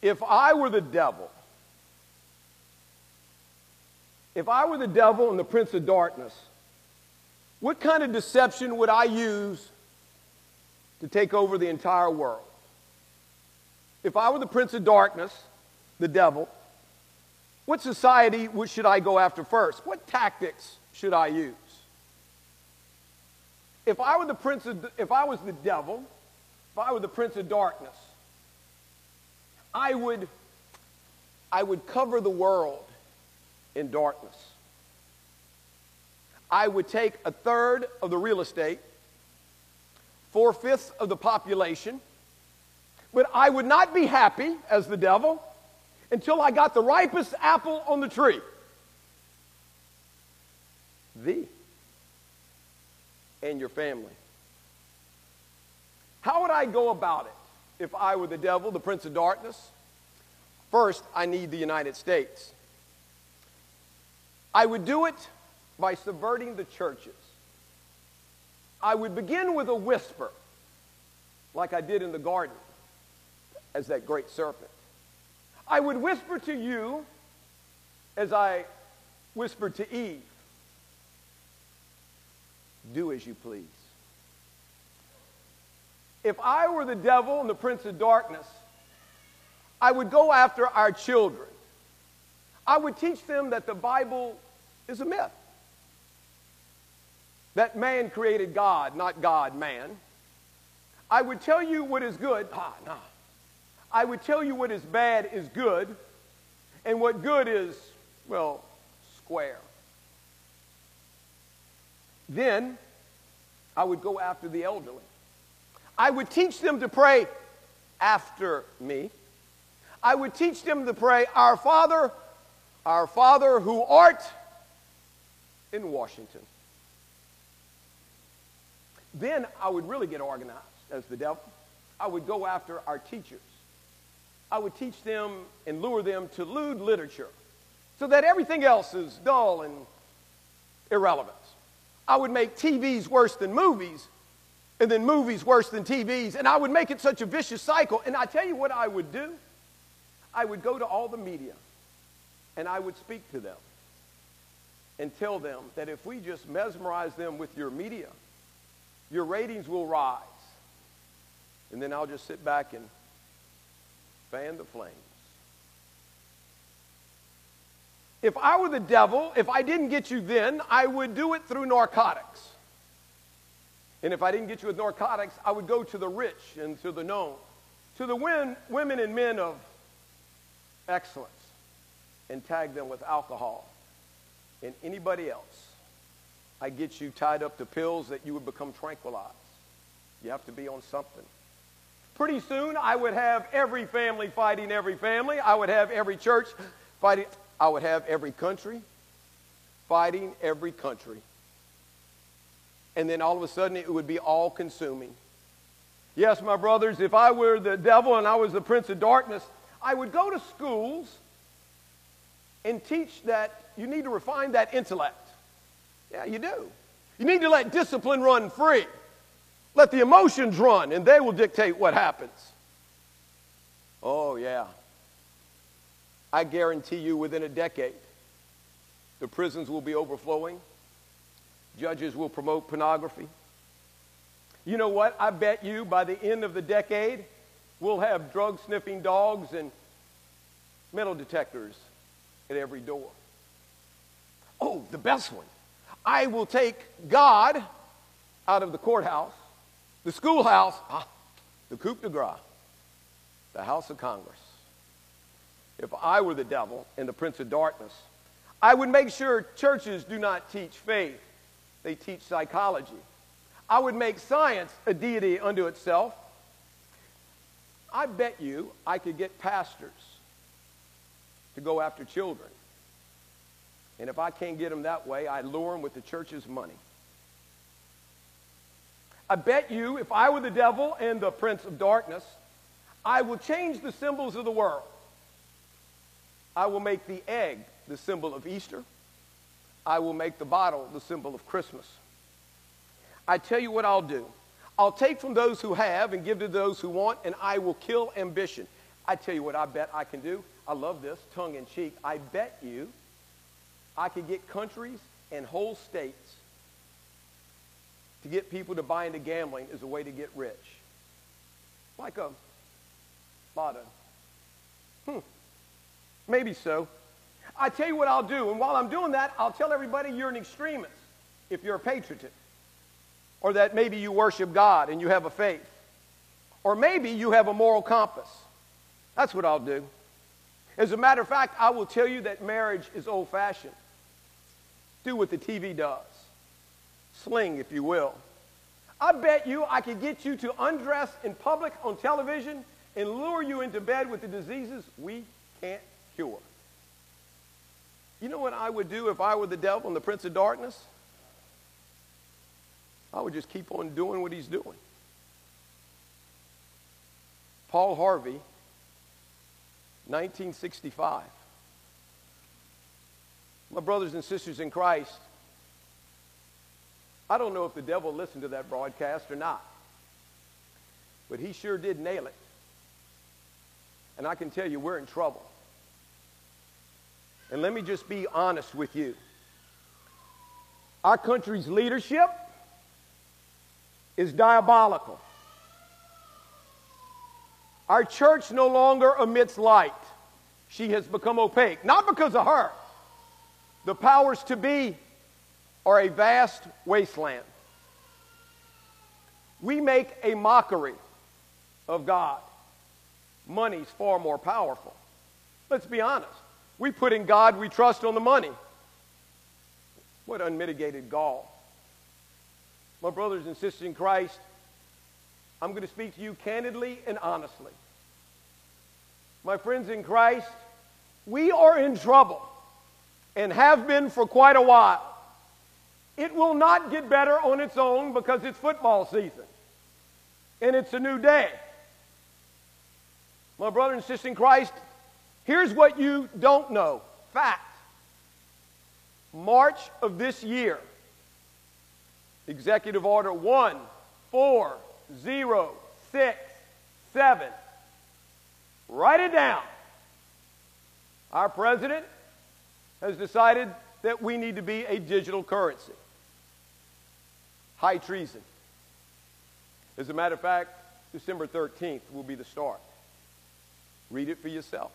If I were the devil, if I were the devil and the prince of darkness, what kind of deception would I use to take over the entire world? If I were the prince of darkness, the devil, what society should I go after first? What tactics should I use? If I were the prince of, if I was the devil, if I were the prince of darkness, I would, I would cover the world in darkness. I would take a third of the real estate, four fifths of the population, but I would not be happy as the devil until I got the ripest apple on the tree. Thee and your family. How would I go about it if I were the devil, the prince of darkness? First, I need the United States. I would do it by subverting the churches. I would begin with a whisper, like I did in the garden as that great serpent. I would whisper to you as I whispered to Eve do as you please. If I were the devil and the prince of darkness, I would go after our children. I would teach them that the Bible is a myth. That man created God, not God man. I would tell you what is good. Ah, no. I would tell you what is bad is good, and what good is, well, square. Then I would go after the elderly. I would teach them to pray after me. I would teach them to pray, Our Father, our Father who art in Washington. Then I would really get organized as the devil. I would go after our teachers. I would teach them and lure them to lewd literature so that everything else is dull and irrelevant. I would make TVs worse than movies and then movies worse than TVs, and I would make it such a vicious cycle. And I tell you what I would do I would go to all the media and I would speak to them and tell them that if we just mesmerize them with your media, your ratings will rise. And then I'll just sit back and fan the flames. If I were the devil, if I didn't get you then, I would do it through narcotics. And if I didn't get you with narcotics, I would go to the rich and to the known, to the win, women and men of excellence, and tag them with alcohol and anybody else. I get you tied up to pills that you would become tranquilized. You have to be on something. Pretty soon, I would have every family fighting every family. I would have every church fighting. I would have every country fighting every country. And then all of a sudden, it would be all consuming. Yes, my brothers, if I were the devil and I was the prince of darkness, I would go to schools and teach that you need to refine that intellect. Yeah, you do. You need to let discipline run free. Let the emotions run, and they will dictate what happens. Oh, yeah. I guarantee you within a decade, the prisons will be overflowing. Judges will promote pornography. You know what? I bet you by the end of the decade, we'll have drug sniffing dogs and metal detectors at every door. Oh, the best one. I will take God out of the courthouse, the schoolhouse, ah, the coup de grace, the House of Congress. If I were the devil and the prince of darkness, I would make sure churches do not teach faith, they teach psychology. I would make science a deity unto itself. I bet you I could get pastors to go after children. And if I can't get them that way, I lure them with the church's money. I bet you if I were the devil and the prince of darkness, I will change the symbols of the world. I will make the egg the symbol of Easter. I will make the bottle the symbol of Christmas. I tell you what I'll do. I'll take from those who have and give to those who want, and I will kill ambition. I tell you what I bet I can do. I love this, tongue in cheek. I bet you I could get countries and whole states to get people to buy into gambling as a way to get rich. Like a lotto. Hmm. Maybe so. I tell you what I'll do, and while I'm doing that, I'll tell everybody you're an extremist if you're a patriotist. Or that maybe you worship God and you have a faith. Or maybe you have a moral compass. That's what I'll do. As a matter of fact, I will tell you that marriage is old fashioned. Do what the TV does. Sling, if you will. I bet you I could get you to undress in public on television and lure you into bed with the diseases we can't cure. You know what I would do if I were the devil and the prince of darkness? I would just keep on doing what he's doing. Paul Harvey, 1965. My brothers and sisters in Christ, I don't know if the devil listened to that broadcast or not, but he sure did nail it. And I can tell you, we're in trouble. And let me just be honest with you. Our country's leadership is diabolical. Our church no longer emits light. She has become opaque. Not because of her. The powers to be are a vast wasteland. We make a mockery of God. Money's far more powerful. Let's be honest. We put in God we trust on the money. What unmitigated gall. My brothers and sisters in Christ, I'm going to speak to you candidly and honestly. My friends in Christ, we are in trouble and have been for quite a while. It will not get better on its own because it's football season and it's a new day. My brother and sister in Christ, here's what you don't know fact. March of this year, Executive Order 14067. Write it down. Our president has decided that we need to be a digital currency. High treason. As a matter of fact, December 13th will be the start. Read it for yourself.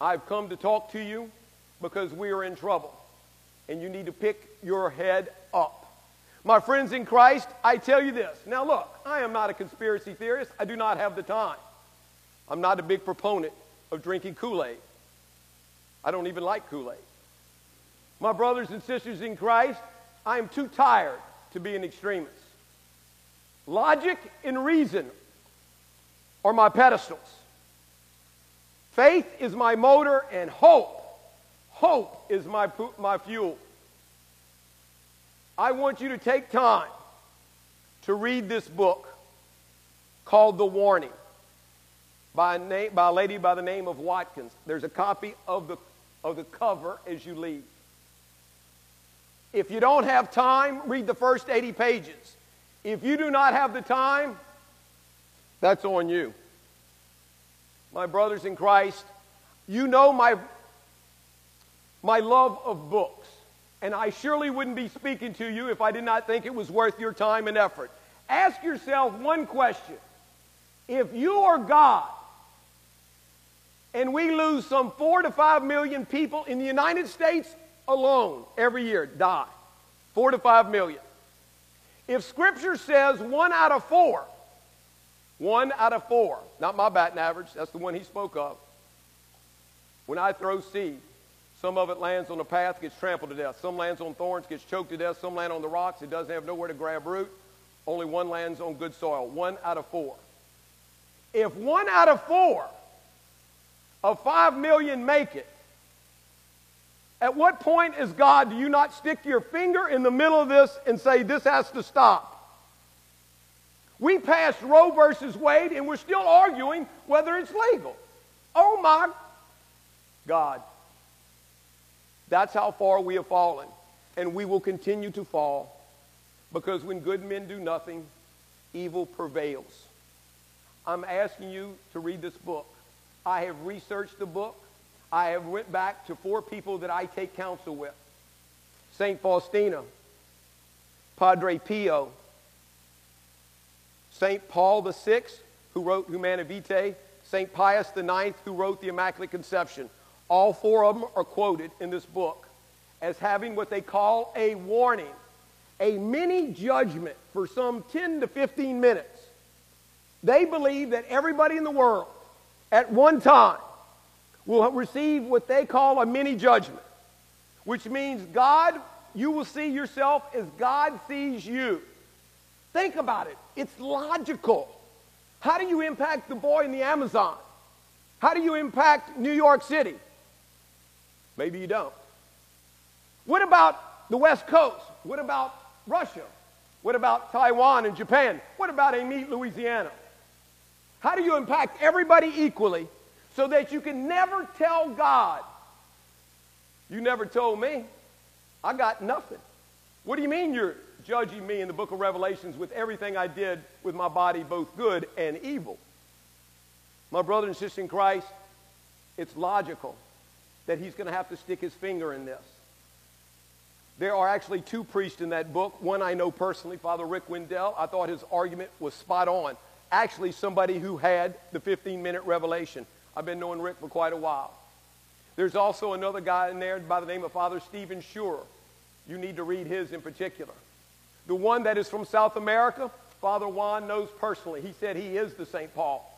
I've come to talk to you because we are in trouble and you need to pick your head up. My friends in Christ, I tell you this. Now, look, I am not a conspiracy theorist. I do not have the time. I'm not a big proponent of drinking Kool Aid. I don't even like Kool Aid. My brothers and sisters in Christ, I am too tired to be an extremist. Logic and reason are my pedestals. Faith is my motor, and hope, hope is my, my fuel. I want you to take time to read this book called The Warning by a, name, by a lady by the name of Watkins. There's a copy of the, of the cover as you leave. If you don't have time, read the first 80 pages. If you do not have the time, that's on you. My brothers in Christ, you know my, my love of books. And I surely wouldn't be speaking to you if I did not think it was worth your time and effort. Ask yourself one question. If you are God, and we lose some four to five million people in the United States alone every year die. Four to five million. If Scripture says one out of four, one out of four, not my batting average, that's the one he spoke of. When I throw seed, some of it lands on the path, gets trampled to death. Some lands on thorns, gets choked to death. Some land on the rocks, it doesn't have nowhere to grab root. Only one lands on good soil. One out of four. If one out of four of five million make it, at what point is God, do you not stick your finger in the middle of this and say, this has to stop? We passed Roe versus Wade and we're still arguing whether it's legal. Oh my God. That's how far we have fallen. And we will continue to fall because when good men do nothing, evil prevails. I'm asking you to read this book. I have researched the book. I have went back to four people that I take counsel with. St. Faustina, Padre Pio, St. Paul VI, who wrote Humanae Vitae, St. Pius IX, who wrote the Immaculate Conception. All four of them are quoted in this book as having what they call a warning, a mini judgment for some 10 to 15 minutes. They believe that everybody in the world at one time will receive what they call a mini judgment, which means God, you will see yourself as God sees you. Think about it. It's logical. How do you impact the boy in the Amazon? How do you impact New York City? Maybe you don't. What about the West Coast? What about Russia? What about Taiwan and Japan? What about a Amite, Louisiana? How do you impact everybody equally so that you can never tell God, you never told me, I got nothing? What do you mean you're judging me in the book of Revelations with everything I did with my body, both good and evil? My brother and sister in Christ, it's logical that he's going to have to stick his finger in this. There are actually two priests in that book. One I know personally, Father Rick Wendell. I thought his argument was spot on. Actually, somebody who had the 15 minute revelation. I've been knowing Rick for quite a while. There's also another guy in there by the name of Father Stephen Schurer. You need to read his in particular. The one that is from South America, Father Juan knows personally. He said he is the St. Paul.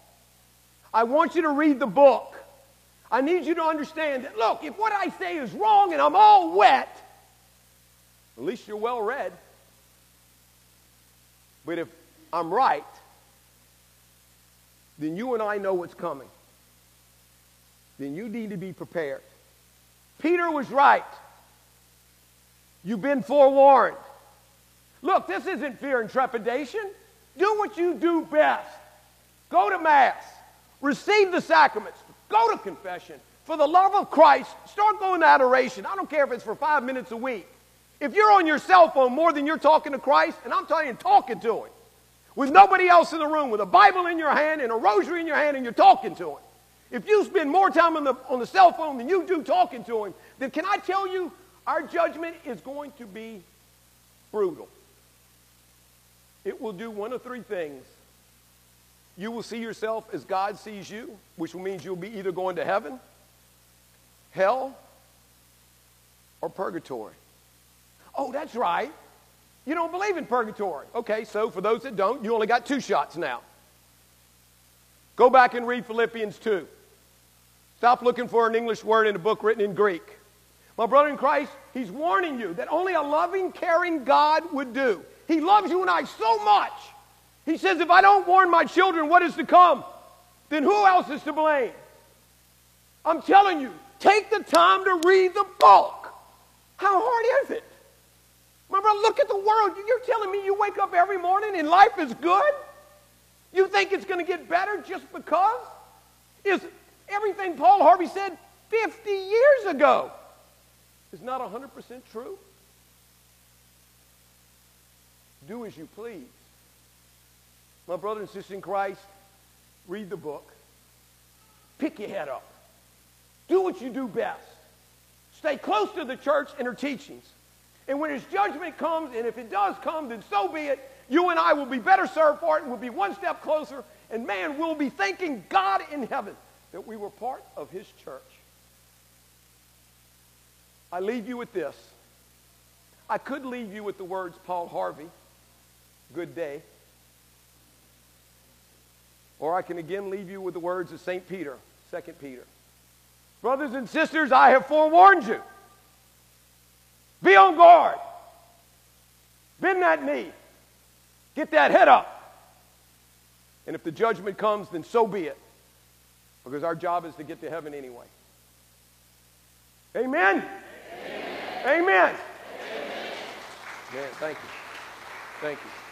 I want you to read the book. I need you to understand that, look, if what I say is wrong and I'm all wet, at least you're well read. But if I'm right, then you and I know what's coming. Then you need to be prepared. Peter was right. You've been forewarned. Look, this isn't fear and trepidation. Do what you do best. Go to Mass. Receive the sacraments. Go to confession. For the love of Christ, start going to adoration. I don't care if it's for five minutes a week. If you're on your cell phone more than you're talking to Christ, and I'm telling you, talking to Him, with nobody else in the room, with a Bible in your hand and a rosary in your hand, and you're talking to Him. If you spend more time on the, on the cell phone than you do talking to Him, then can I tell you, our judgment is going to be brutal. It will do one of three things. You will see yourself as God sees you, which means you'll be either going to heaven, hell, or purgatory. Oh, that's right. You don't believe in purgatory. Okay, so for those that don't, you only got two shots now. Go back and read Philippians 2. Stop looking for an English word in a book written in Greek. My brother in Christ, he's warning you that only a loving, caring God would do. He loves you and I so much. He says, if I don't warn my children what is to come, then who else is to blame? I'm telling you, take the time to read the book. How hard is it? Remember, look at the world. You're telling me you wake up every morning and life is good? You think it's going to get better just because? Is everything Paul Harvey said 50 years ago is not 100% true? Do as you please. My brother and sister in Christ, read the book. Pick your head up. Do what you do best. Stay close to the church and her teachings. And when his judgment comes, and if it does come, then so be it. You and I will be better served for it, and we'll be one step closer. And man, we'll be thanking God in heaven that we were part of his church. I leave you with this. I could leave you with the words Paul Harvey, good day. Or I can again leave you with the words of St. Peter, 2 Peter. Brothers and sisters, I have forewarned you. Be on guard. Bend that knee. Get that head up. And if the judgment comes, then so be it. Because our job is to get to heaven anyway. Amen? Amen. Amen. Amen. Thank you. Thank you.